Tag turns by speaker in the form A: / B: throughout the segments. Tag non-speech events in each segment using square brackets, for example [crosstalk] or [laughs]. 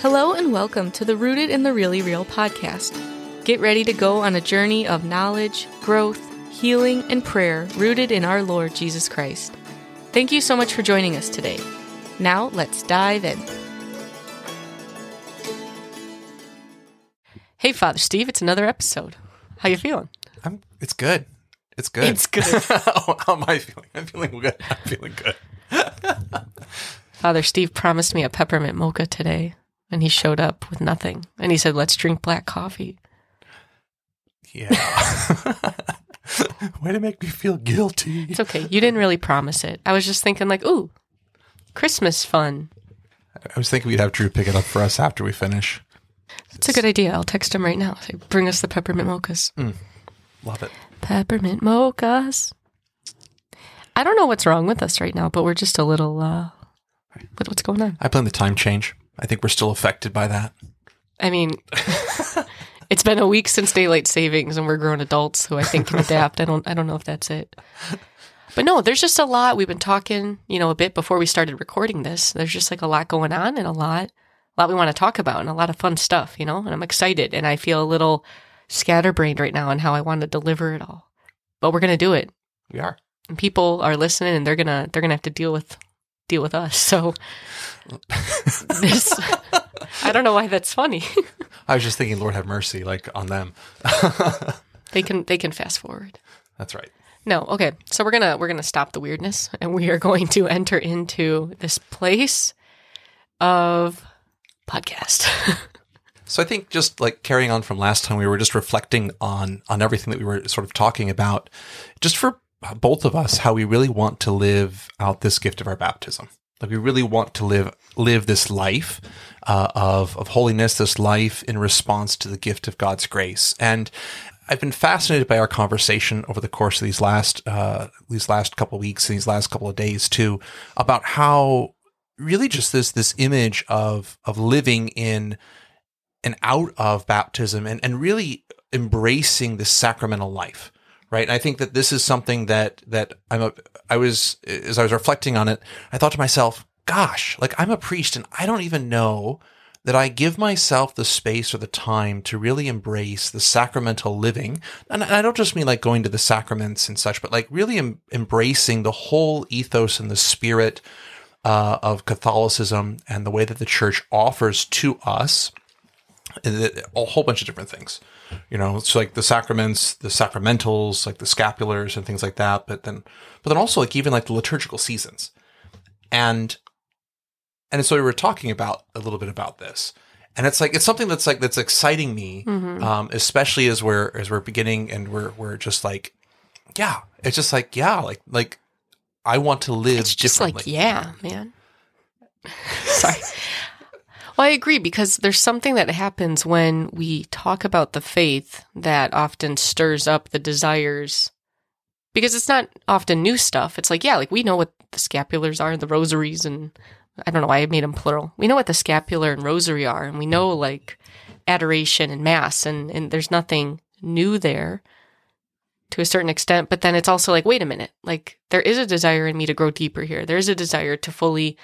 A: Hello and welcome to the Rooted in the Really Real podcast. Get ready to go on a journey of knowledge, growth, healing, and prayer rooted in our Lord Jesus Christ. Thank you so much for joining us today. Now let's dive in. Hey, Father Steve, it's another episode. How you feeling?
B: I'm, it's good. It's good.
A: It's good. [laughs]
B: How am I feeling? I'm feeling good. I'm feeling good. [laughs]
A: Father Steve promised me a peppermint mocha today, and he showed up with nothing. And he said, "Let's drink black coffee."
B: Yeah. [laughs] Way to make me feel guilty.
A: It's okay. You didn't really promise it. I was just thinking, like, ooh, Christmas fun.
B: I was thinking we'd have Drew pick it up for us after we finish.
A: It's a good idea. I'll text him right now. Say, bring us the peppermint mochas.
B: Love it.
A: Peppermint mochas. I don't know what's wrong with us right now, but we're just a little. uh what, What's going on?
B: I blame the time change. I think we're still affected by that.
A: I mean, [laughs] it's been a week since daylight savings, and we're grown adults who I think can adapt. I don't. I don't know if that's it. But no, there's just a lot. We've been talking, you know, a bit before we started recording this. There's just like a lot going on and a lot, a lot we want to talk about and a lot of fun stuff, you know. And I'm excited, and I feel a little scatterbrained right now on how I want to deliver it all. But we're gonna do it.
B: We are.
A: And people are listening, and they're gonna they're gonna have to deal with deal with us. So this, I don't know why that's funny.
B: I was just thinking, Lord have mercy, like on them. [laughs]
A: they can they can fast forward.
B: That's right.
A: No, okay. So we're gonna we're gonna stop the weirdness, and we are going to enter into this place of podcast. [laughs]
B: So I think just like carrying on from last time, we were just reflecting on on everything that we were sort of talking about, just for both of us, how we really want to live out this gift of our baptism. Like we really want to live live this life uh, of of holiness, this life in response to the gift of God's grace. And I've been fascinated by our conversation over the course of these last uh, these last couple of weeks and these last couple of days too, about how really just this this image of of living in and out of baptism and, and really embracing the sacramental life right and i think that this is something that that i'm a i was as i was reflecting on it i thought to myself gosh like i'm a priest and i don't even know that i give myself the space or the time to really embrace the sacramental living and i don't just mean like going to the sacraments and such but like really em- embracing the whole ethos and the spirit uh, of catholicism and the way that the church offers to us a whole bunch of different things. You know, it's like the sacraments, the sacramentals, like the scapulars and things like that. But then, but then also like even like the liturgical seasons, and and so we were talking about a little bit about this, and it's like it's something that's like that's exciting me, um, especially as we're as we're beginning and we're we're just like, yeah, it's just like yeah, like like I want to live
A: It's just
B: differently.
A: like, yeah, man. [laughs] Sorry. Well, I agree because there's something that happens when we talk about the faith that often stirs up the desires. Because it's not often new stuff. It's like, yeah, like we know what the scapulars are, and the rosaries, and I don't know why I made them plural. We know what the scapular and rosary are, and we know like adoration and mass, and, and there's nothing new there to a certain extent. But then it's also like, wait a minute, like there is a desire in me to grow deeper here. There is a desire to fully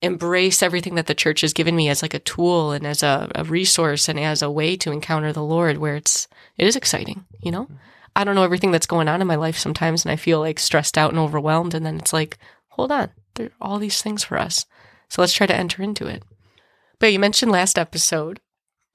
A: embrace everything that the church has given me as like a tool and as a, a resource and as a way to encounter the Lord where it's it is exciting, you know? I don't know everything that's going on in my life sometimes and I feel like stressed out and overwhelmed and then it's like, hold on, there are all these things for us. So let's try to enter into it. But you mentioned last episode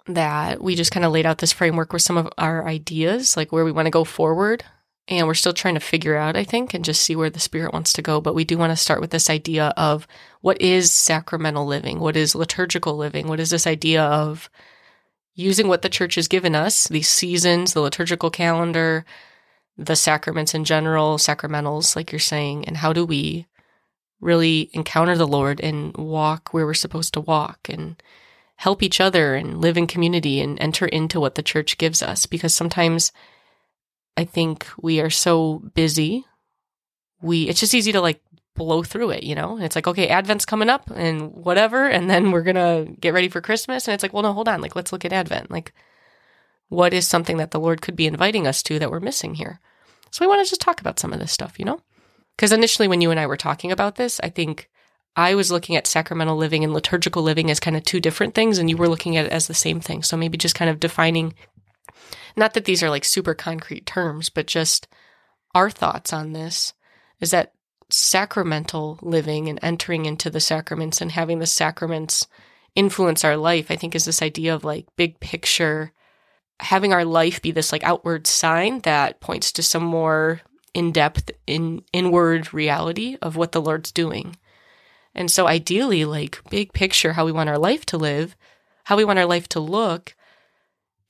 A: that we just kind of laid out this framework with some of our ideas, like where we want to go forward. And we're still trying to figure out, I think, and just see where the spirit wants to go. But we do want to start with this idea of what is sacramental living? What is liturgical living? What is this idea of using what the church has given us, these seasons, the liturgical calendar, the sacraments in general, sacramentals, like you're saying, and how do we really encounter the Lord and walk where we're supposed to walk and help each other and live in community and enter into what the church gives us? Because sometimes I think we are so busy. We it's just easy to like blow through it, you know? It's like, okay, Advent's coming up and whatever, [laughs] and then we're gonna get ready for Christmas. And it's like, well, no, hold on, like let's look at Advent. Like, what is something that the Lord could be inviting us to that we're missing here? So we want to just talk about some of this stuff, you know? Because initially when you and I were talking about this, I think I was looking at sacramental living and liturgical living as kind of two different things, and you were looking at it as the same thing. So maybe just kind of defining, not that these are like super concrete terms, but just our thoughts on this is that sacramental living and entering into the sacraments and having the sacraments influence our life, I think is this idea of like big picture, having our life be this like outward sign that points to some more in depth, in inward reality of what the Lord's doing. And so ideally, like big picture, how we want our life to live, how we want our life to look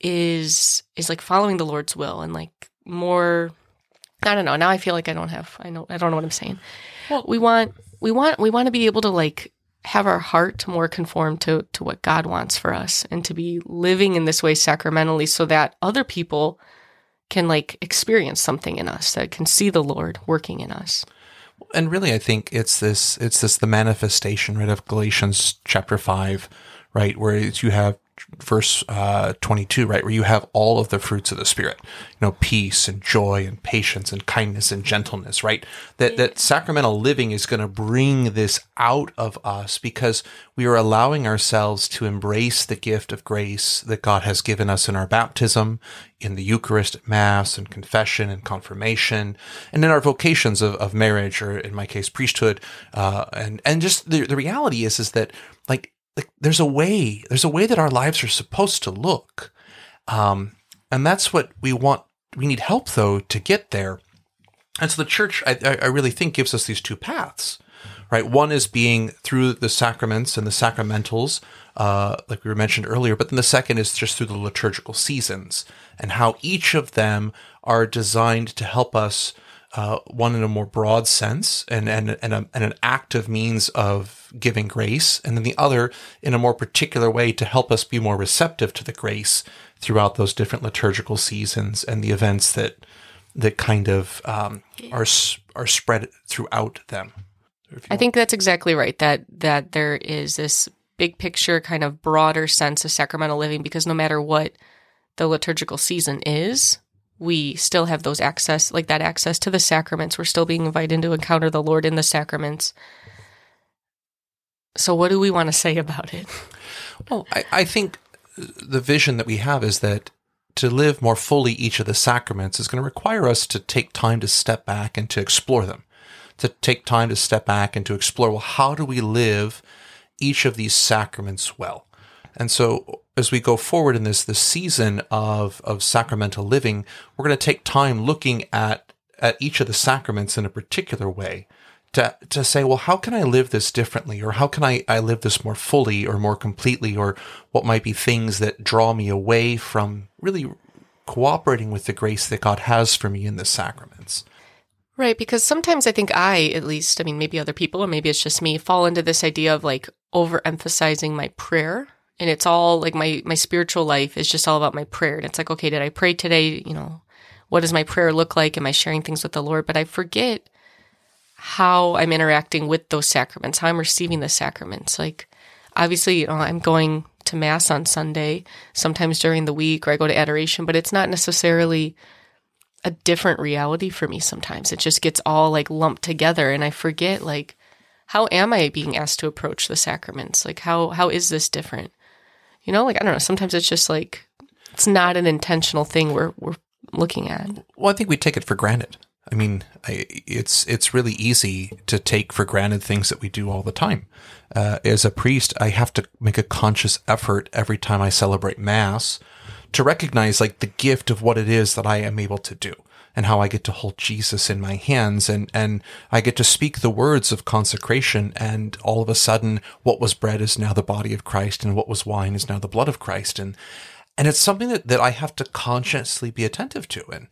A: is is like following the Lord's will and like more I don't know. Now I feel like I don't have I know I don't know what I'm saying. Well, we want we want we want to be able to like have our heart more conform to to what God wants for us and to be living in this way sacramentally so that other people can like experience something in us that can see the Lord working in us
B: and really i think it's this it's this the manifestation right of galatians chapter 5 right where you have verse uh, 22 right where you have all of the fruits of the spirit you know peace and joy and patience and kindness and gentleness right? That that sacramental living is going to bring this out of us because we are allowing ourselves to embrace the gift of grace that God has given us in our baptism in the Eucharist Mass and confession and confirmation and in our vocations of, of marriage or in my case priesthood uh, and and just the, the reality is is that like like there's a way there's a way that our lives are supposed to look um, and that's what we want we need help though to get there. And so the church I, I really think gives us these two paths right? One is being through the sacraments and the sacramentals uh, like we were mentioned earlier but then the second is just through the liturgical seasons and how each of them are designed to help us uh, one in a more broad sense and, and, and, a, and an active means of giving grace, and then the other in a more particular way to help us be more receptive to the grace throughout those different liturgical seasons and the events that that kind of um, are are spread throughout them.
A: I think that's exactly right. That that there is this big picture, kind of broader sense of sacramental living, because no matter what the liturgical season is, we still have those access, like that access to the sacraments. We're still being invited to encounter the Lord in the sacraments. So, what do we want to say about it? [laughs]
B: Well, I, I think the vision that we have is that to live more fully each of the sacraments is going to require us to take time to step back and to explore them, to take time to step back and to explore, well, how do we live each of these sacraments well? And so as we go forward in this this season of of sacramental living, we're going to take time looking at at each of the sacraments in a particular way to to say, well, how can I live this differently, or how can I I live this more fully or more completely, or what might be things that draw me away from really cooperating with the grace that God has for me in the sacraments.
A: Right, because sometimes I think I, at least, I mean, maybe other people, or maybe it's just me, fall into this idea of like overemphasizing my prayer and it's all like my my spiritual life is just all about my prayer. And it's like okay did i pray today? You know what does my prayer look like? Am i sharing things with the lord? But i forget how i'm interacting with those sacraments how i'm receiving the sacraments. Like obviously you know i'm going to mass on sunday sometimes during the week or i go to adoration but it's not necessarily a different reality for me sometimes. It just gets all like lumped together and i forget like how am i being asked to approach the sacraments? Like how how is this different you know, like I don't know. Sometimes it's just like it's not an intentional thing we're we're looking at.
B: Well, I think we take it for granted. I mean, I, it's it's really easy to take for granted things that we do all the time. Uh, as a priest, I have to make a conscious effort every time I celebrate Mass to recognize like the gift of what it is that I am able to do and how I get to hold Jesus in my hands and, and I get to speak the words of consecration. And all of a sudden, what was bread is now the body of Christ and what was wine is now the blood of Christ. And, and it's something that, that I have to consciously be attentive to. And,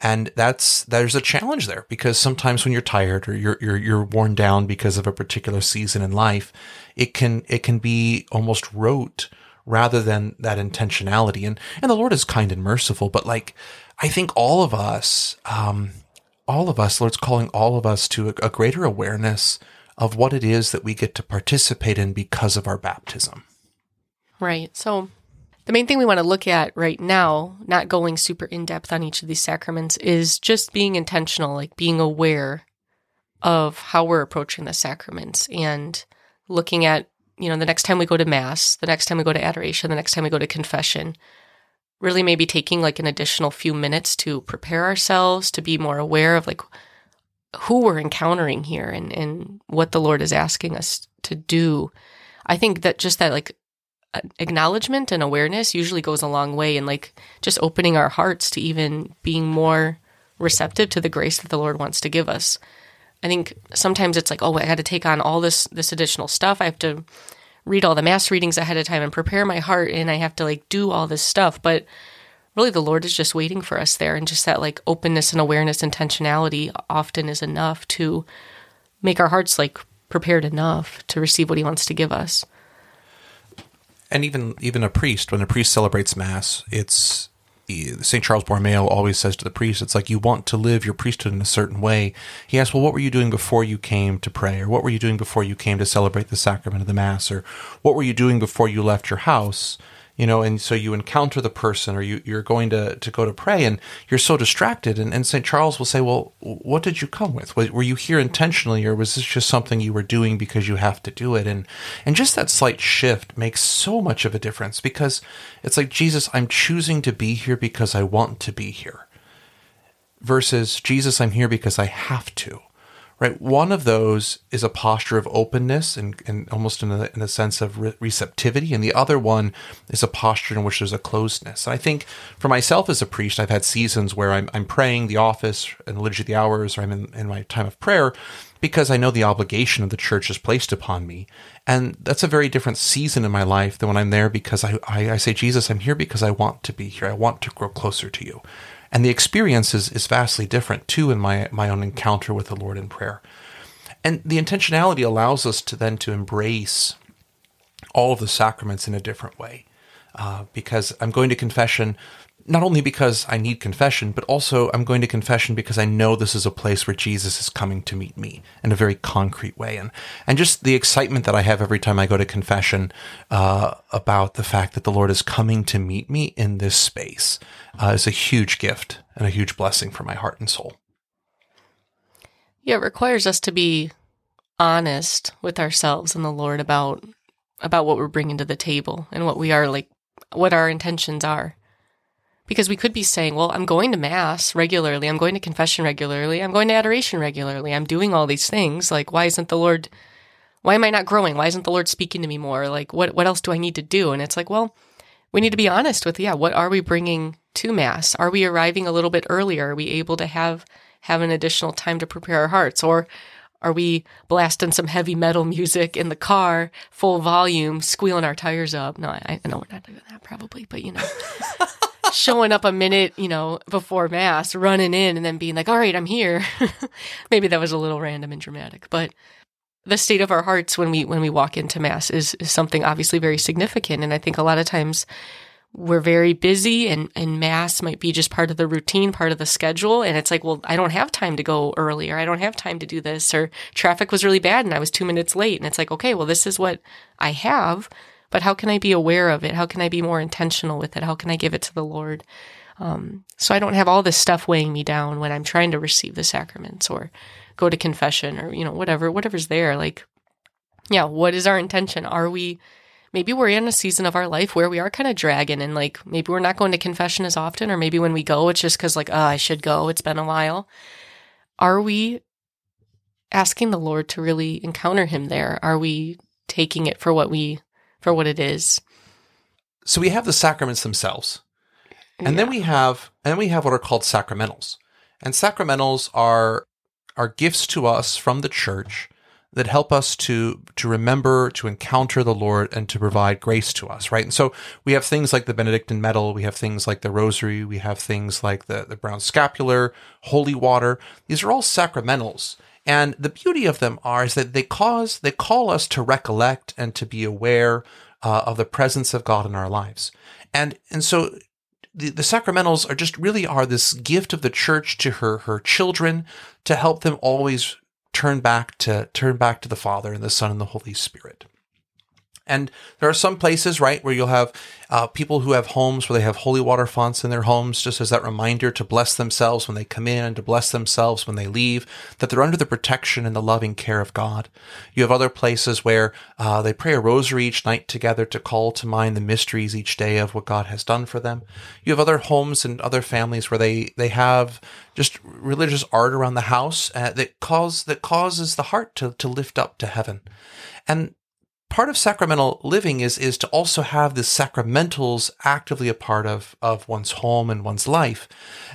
B: and that's, there's a challenge there because sometimes when you're tired or you're, you're, you're worn down because of a particular season in life, it can, it can be almost rote rather than that intentionality. And, and the Lord is kind and merciful, but like, I think all of us, um, all of us, Lord's calling all of us to a, a greater awareness of what it is that we get to participate in because of our baptism.
A: Right. So, the main thing we want to look at right now, not going super in depth on each of these sacraments, is just being intentional, like being aware of how we're approaching the sacraments and looking at, you know, the next time we go to Mass, the next time we go to adoration, the next time we go to confession, really maybe taking like an additional few minutes to prepare ourselves, to be more aware of like who we're encountering here and, and what the Lord is asking us to do. I think that just that like acknowledgement and awareness usually goes a long way in like just opening our hearts to even being more receptive to the grace that the Lord wants to give us. I think sometimes it's like, oh, I got to take on all this this additional stuff. I have to read all the mass readings ahead of time and prepare my heart and I have to like do all this stuff, but really the Lord is just waiting for us there and just that like openness and awareness intentionality often is enough to make our hearts like prepared enough to receive what he wants to give us.
B: And even even a priest when a priest celebrates mass it's St. Charles Borromeo always says to the priest, it's like you want to live your priesthood in a certain way. He asks, well, what were you doing before you came to pray? Or what were you doing before you came to celebrate the sacrament of the Mass? Or what were you doing before you left your house? You know, and so you encounter the person or you, you're going to, to go to pray and you're so distracted. And, and St. Charles will say, well, what did you come with? Were you here intentionally or was this just something you were doing because you have to do it? And, and just that slight shift makes so much of a difference because it's like, Jesus, I'm choosing to be here because I want to be here versus Jesus, I'm here because I have to right? One of those is a posture of openness and, and almost in a, in a sense of re- receptivity, and the other one is a posture in which there's a closedness. And I think for myself as a priest, I've had seasons where I'm, I'm praying the office and liturgy of the hours, or I'm in, in my time of prayer because I know the obligation of the church is placed upon me. And that's a very different season in my life than when I'm there because I, I, I say, Jesus, I'm here because I want to be here. I want to grow closer to you. And the experience is, is vastly different too in my, my own encounter with the Lord in prayer. And the intentionality allows us to then to embrace all of the sacraments in a different way. Uh, because I'm going to confession not only because I need confession, but also I'm going to confession because I know this is a place where Jesus is coming to meet me in a very concrete way. And, and just the excitement that I have every time I go to confession uh, about the fact that the Lord is coming to meet me in this space uh, is a huge gift and a huge blessing for my heart and soul.
A: Yeah, it requires us to be honest with ourselves and the Lord about about what we're bringing to the table and what we are like what our intentions are because we could be saying, well, I'm going to mass regularly. I'm going to confession regularly. I'm going to adoration regularly. I'm doing all these things. Like, why isn't the Lord, why am I not growing? Why isn't the Lord speaking to me more? Like, what, what else do I need to do? And it's like, well, we need to be honest with, yeah, what are we bringing to mass? Are we arriving a little bit earlier? Are we able to have, have an additional time to prepare our hearts? Or are we blasting some heavy metal music in the car, full volume, squealing our tires up? No, I, I know we're not doing that probably, but you know. [laughs] showing up a minute, you know, before mass, running in and then being like, all right, I'm here. [laughs] Maybe that was a little random and dramatic, but the state of our hearts when we when we walk into mass is, is something obviously very significant. And I think a lot of times we're very busy and, and mass might be just part of the routine, part of the schedule. And it's like, well, I don't have time to go earlier. I don't have time to do this or traffic was really bad and I was two minutes late. And it's like, okay, well, this is what I have but how can I be aware of it? How can I be more intentional with it? How can I give it to the Lord? Um, so I don't have all this stuff weighing me down when I'm trying to receive the sacraments or go to confession or, you know, whatever, whatever's there. Like, yeah, what is our intention? Are we, maybe we're in a season of our life where we are kind of dragging and like maybe we're not going to confession as often, or maybe when we go, it's just because like, oh, I should go. It's been a while. Are we asking the Lord to really encounter him there? Are we taking it for what we for what it is.
B: So we have the sacraments themselves. And yeah. then we have and then we have what are called sacramentals. And sacramentals are are gifts to us from the church that help us to to remember to encounter the Lord and to provide grace to us, right? And so we have things like the Benedictine medal, we have things like the rosary, we have things like the the brown scapular, holy water. These are all sacramentals. And the beauty of them are is that they cause they call us to recollect and to be aware uh, of the presence of God in our lives. And and so the, the sacramentals are just really are this gift of the church to her her children to help them always turn back to turn back to the Father and the Son and the Holy Spirit. And there are some places, right, where you'll have uh, people who have homes where they have holy water fonts in their homes, just as that reminder to bless themselves when they come in and to bless themselves when they leave, that they're under the protection and the loving care of God. You have other places where uh, they pray a rosary each night together to call to mind the mysteries each day of what God has done for them. You have other homes and other families where they, they have just religious art around the house uh, that cause that causes the heart to, to lift up to heaven. And part of sacramental living is is to also have the sacramentals actively a part of of one's home and one's life.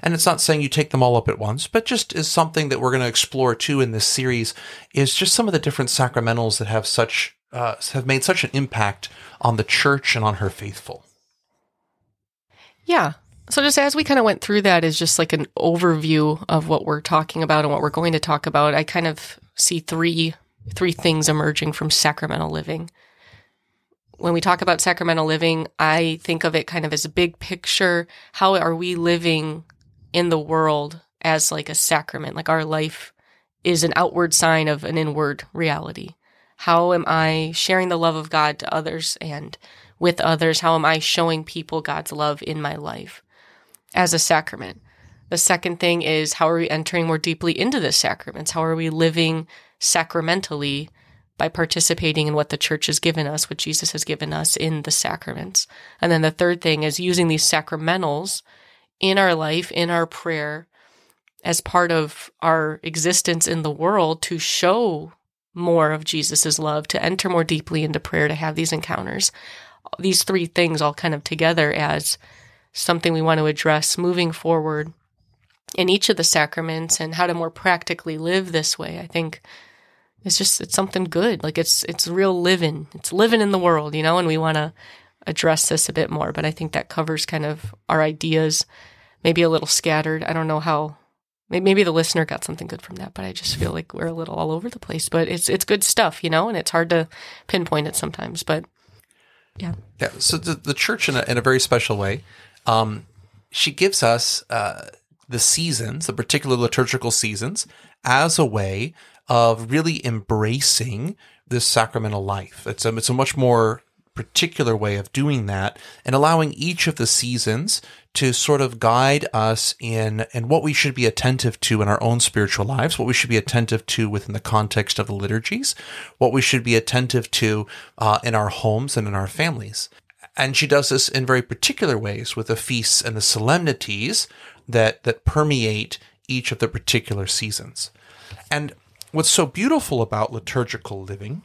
B: And it's not saying you take them all up at once, but just is something that we're going to explore too in this series is just some of the different sacramentals that have such uh, have made such an impact on the church and on her faithful.
A: Yeah. So just as we kind of went through that is just like an overview of what we're talking about and what we're going to talk about. I kind of see three three things emerging from sacramental living. When we talk about sacramental living, I think of it kind of as a big picture. How are we living in the world as like a sacrament? Like our life is an outward sign of an inward reality. How am I sharing the love of God to others and with others? How am I showing people God's love in my life as a sacrament? The second thing is how are we entering more deeply into the sacraments? How are we living sacramentally by participating in what the church has given us, what Jesus has given us in the sacraments. And then the third thing is using these sacramentals in our life, in our prayer, as part of our existence in the world to show more of Jesus' love, to enter more deeply into prayer, to have these encounters. These three things all kind of together as something we want to address moving forward in each of the sacraments and how to more practically live this way. I think it's just it's something good. Like it's it's real living. It's living in the world, you know, and we want to address this a bit more, but I think that covers kind of our ideas, maybe a little scattered. I don't know how maybe the listener got something good from that, but I just feel like we're a little all over the place, but it's it's good stuff, you know, and it's hard to pinpoint it sometimes, but yeah.
B: Yeah, so the, the church in a, in a very special way um, she gives us uh, the seasons, the particular liturgical seasons, as a way of really embracing this sacramental life. It's a, it's a much more particular way of doing that and allowing each of the seasons to sort of guide us in and what we should be attentive to in our own spiritual lives, what we should be attentive to within the context of the liturgies, what we should be attentive to uh, in our homes and in our families. And she does this in very particular ways with the feasts and the solemnities that that permeate each of the particular seasons. And what's so beautiful about liturgical living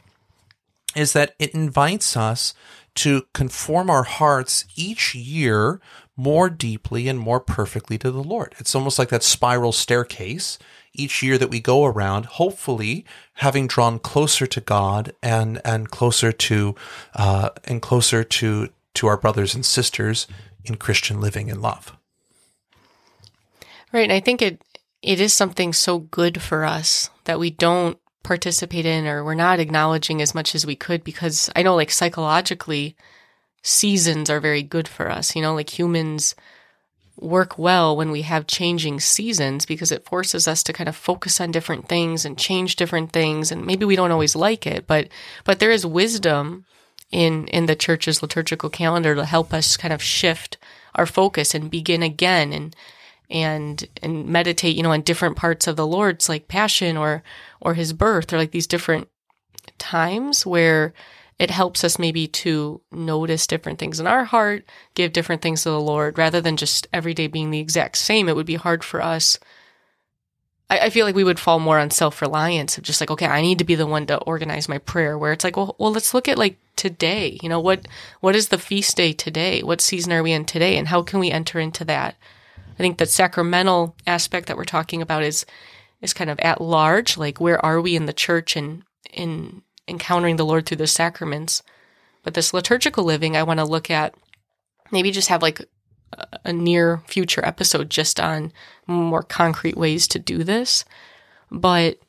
B: is that it invites us to conform our hearts each year more deeply and more perfectly to the Lord. It's almost like that spiral staircase each year that we go around, hopefully having drawn closer to God and and closer to uh, and closer to to our brothers and sisters in Christian living and love.
A: Right, and I think it it is something so good for us that we don't participate in or we're not acknowledging as much as we could because I know like psychologically seasons are very good for us. You know, like humans work well when we have changing seasons because it forces us to kind of focus on different things and change different things and maybe we don't always like it, but but there is wisdom in in the church's liturgical calendar to help us kind of shift our focus and begin again and and and meditate, you know, on different parts of the Lord's like passion or or his birth or like these different times where it helps us maybe to notice different things in our heart, give different things to the Lord rather than just every day being the exact same. It would be hard for us. I, I feel like we would fall more on self reliance of just like, okay, I need to be the one to organize my prayer. Where it's like, well, well, let's look at like today. You know, what what is the feast day today? What season are we in today, and how can we enter into that? I think the sacramental aspect that we're talking about is is kind of at large, like where are we in the church and in encountering the Lord through the sacraments. But this liturgical living, I want to look at maybe just have like a near future episode just on more concrete ways to do this. But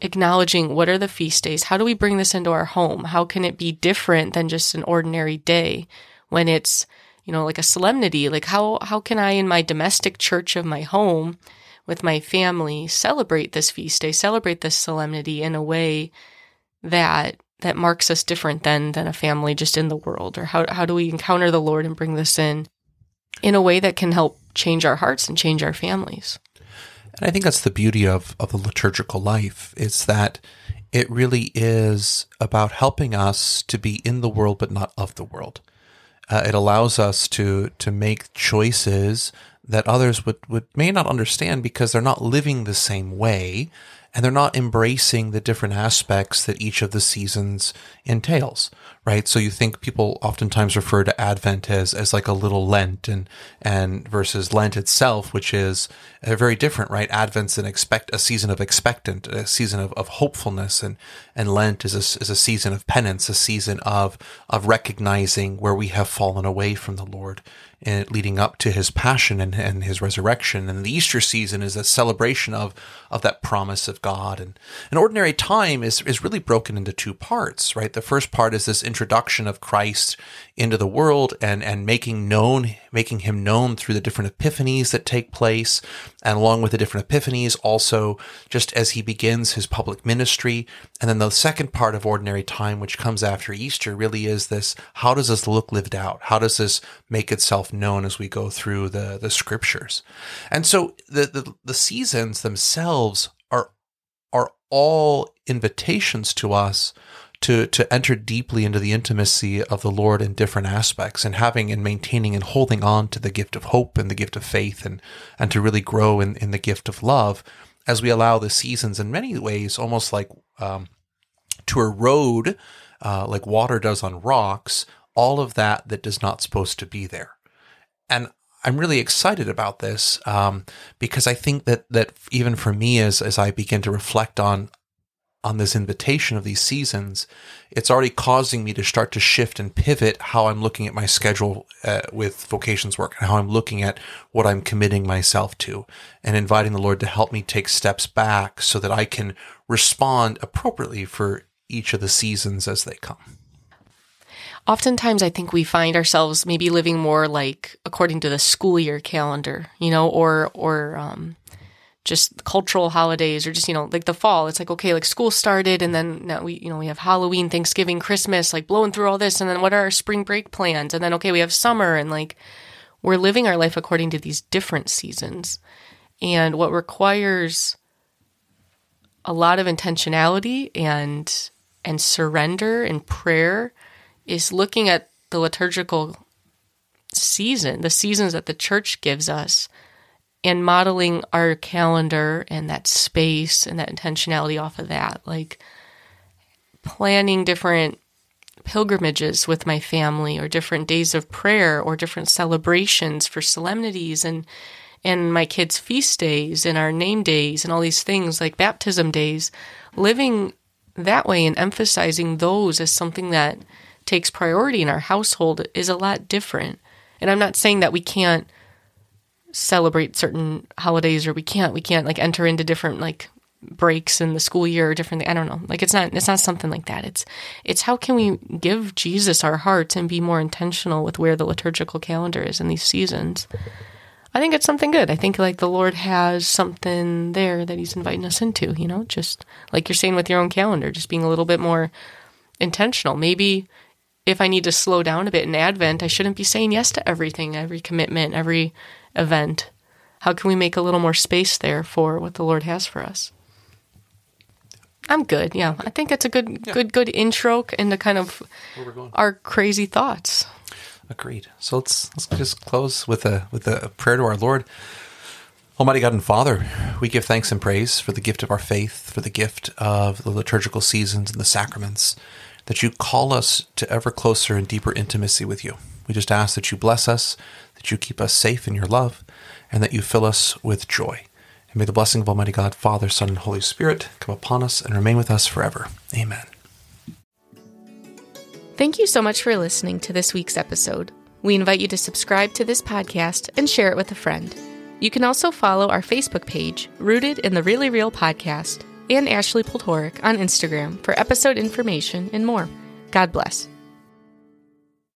A: acknowledging what are the feast days? How do we bring this into our home? How can it be different than just an ordinary day when it's you know, like a solemnity. Like how how can I in my domestic church of my home with my family celebrate this feast day, celebrate this solemnity in a way that that marks us different than than a family just in the world or how how do we encounter the Lord and bring this in in a way that can help change our hearts and change our families.
B: And I think that's the beauty of of the liturgical life is that it really is about helping us to be in the world but not of the world. Uh, it allows us to to make choices that others would, would may not understand because they're not living the same way and they're not embracing the different aspects that each of the seasons entails right so you think people oftentimes refer to advent as as like a little lent and and versus lent itself which is uh, very different right advent's an expect a season of expectant a season of, of hopefulness and and lent is a, is a season of penance a season of of recognizing where we have fallen away from the lord and leading up to his passion and, and his resurrection. And the Easter season is a celebration of, of that promise of God. And an ordinary time is, is really broken into two parts, right? The first part is this introduction of Christ into the world and, and making known, making him known through the different epiphanies that take place. And along with the different epiphanies, also just as he begins his public ministry. And then the second part of ordinary time, which comes after Easter, really is this, how does this look lived out? How does this make itself known as we go through the, the scriptures? And so the, the, the seasons themselves are, are all invitations to us to to enter deeply into the intimacy of the Lord in different aspects and having and maintaining and holding on to the gift of hope and the gift of faith and and to really grow in, in the gift of love as we allow the seasons in many ways almost like um, to erode uh, like water does on rocks all of that that is not supposed to be there. And I'm really excited about this um, because I think that that even for me, as as I begin to reflect on on this invitation of these seasons, it's already causing me to start to shift and pivot how I'm looking at my schedule uh, with vocations work and how I'm looking at what I'm committing myself to and inviting the Lord to help me take steps back so that I can respond appropriately for each of the seasons as they come.
A: Oftentimes, I think we find ourselves maybe living more like according to the school year calendar, you know, or or um, just cultural holidays or just you know like the fall. It's like okay like school started and then now we you know we have halloween thanksgiving christmas like blowing through all this. And then what are our spring break plans? And then okay we have summer and like we're living our life according to these different seasons. And what requires a lot of intentionality and and surrender and prayer is looking at the liturgical season the seasons that the church gives us and modeling our calendar and that space and that intentionality off of that. Like planning different pilgrimages with my family or different days of prayer or different celebrations for solemnities and and my kids feast days and our name days and all these things like baptism days living that way and emphasizing those as something that takes priority in our household is a lot different and i'm not saying that we can't celebrate certain holidays or we can't we can't like enter into different like breaks in the school year or different I don't know. Like it's not it's not something like that. It's it's how can we give Jesus our hearts and be more intentional with where the liturgical calendar is in these seasons. I think it's something good. I think like the Lord has something there that he's inviting us into, you know, just like you're saying with your own calendar, just being a little bit more intentional. Maybe if I need to slow down a bit in Advent, I shouldn't be saying yes to everything, every commitment, every event? How can we make a little more space there for what the Lord has for us? I'm good. Yeah, I think it's a good, yeah. good, good intro into kind of our crazy thoughts.
B: Agreed. So let's let's just close with a with a prayer to our Lord. Almighty God and Father, we give thanks and praise for the gift of our faith, for the gift of the liturgical seasons and the sacraments, that you call us to ever closer and deeper intimacy with you. We just ask that you bless us, that you keep us safe in your love, and that you fill us with joy. And may the blessing of Almighty God, Father, Son, and Holy Spirit come upon us and remain with us forever. Amen.
A: Thank you so much for listening to this week's episode. We invite you to subscribe to this podcast and share it with a friend. You can also follow our Facebook page, Rooted in the Really Real Podcast, and Ashley Poltoric on Instagram for episode information and more. God bless.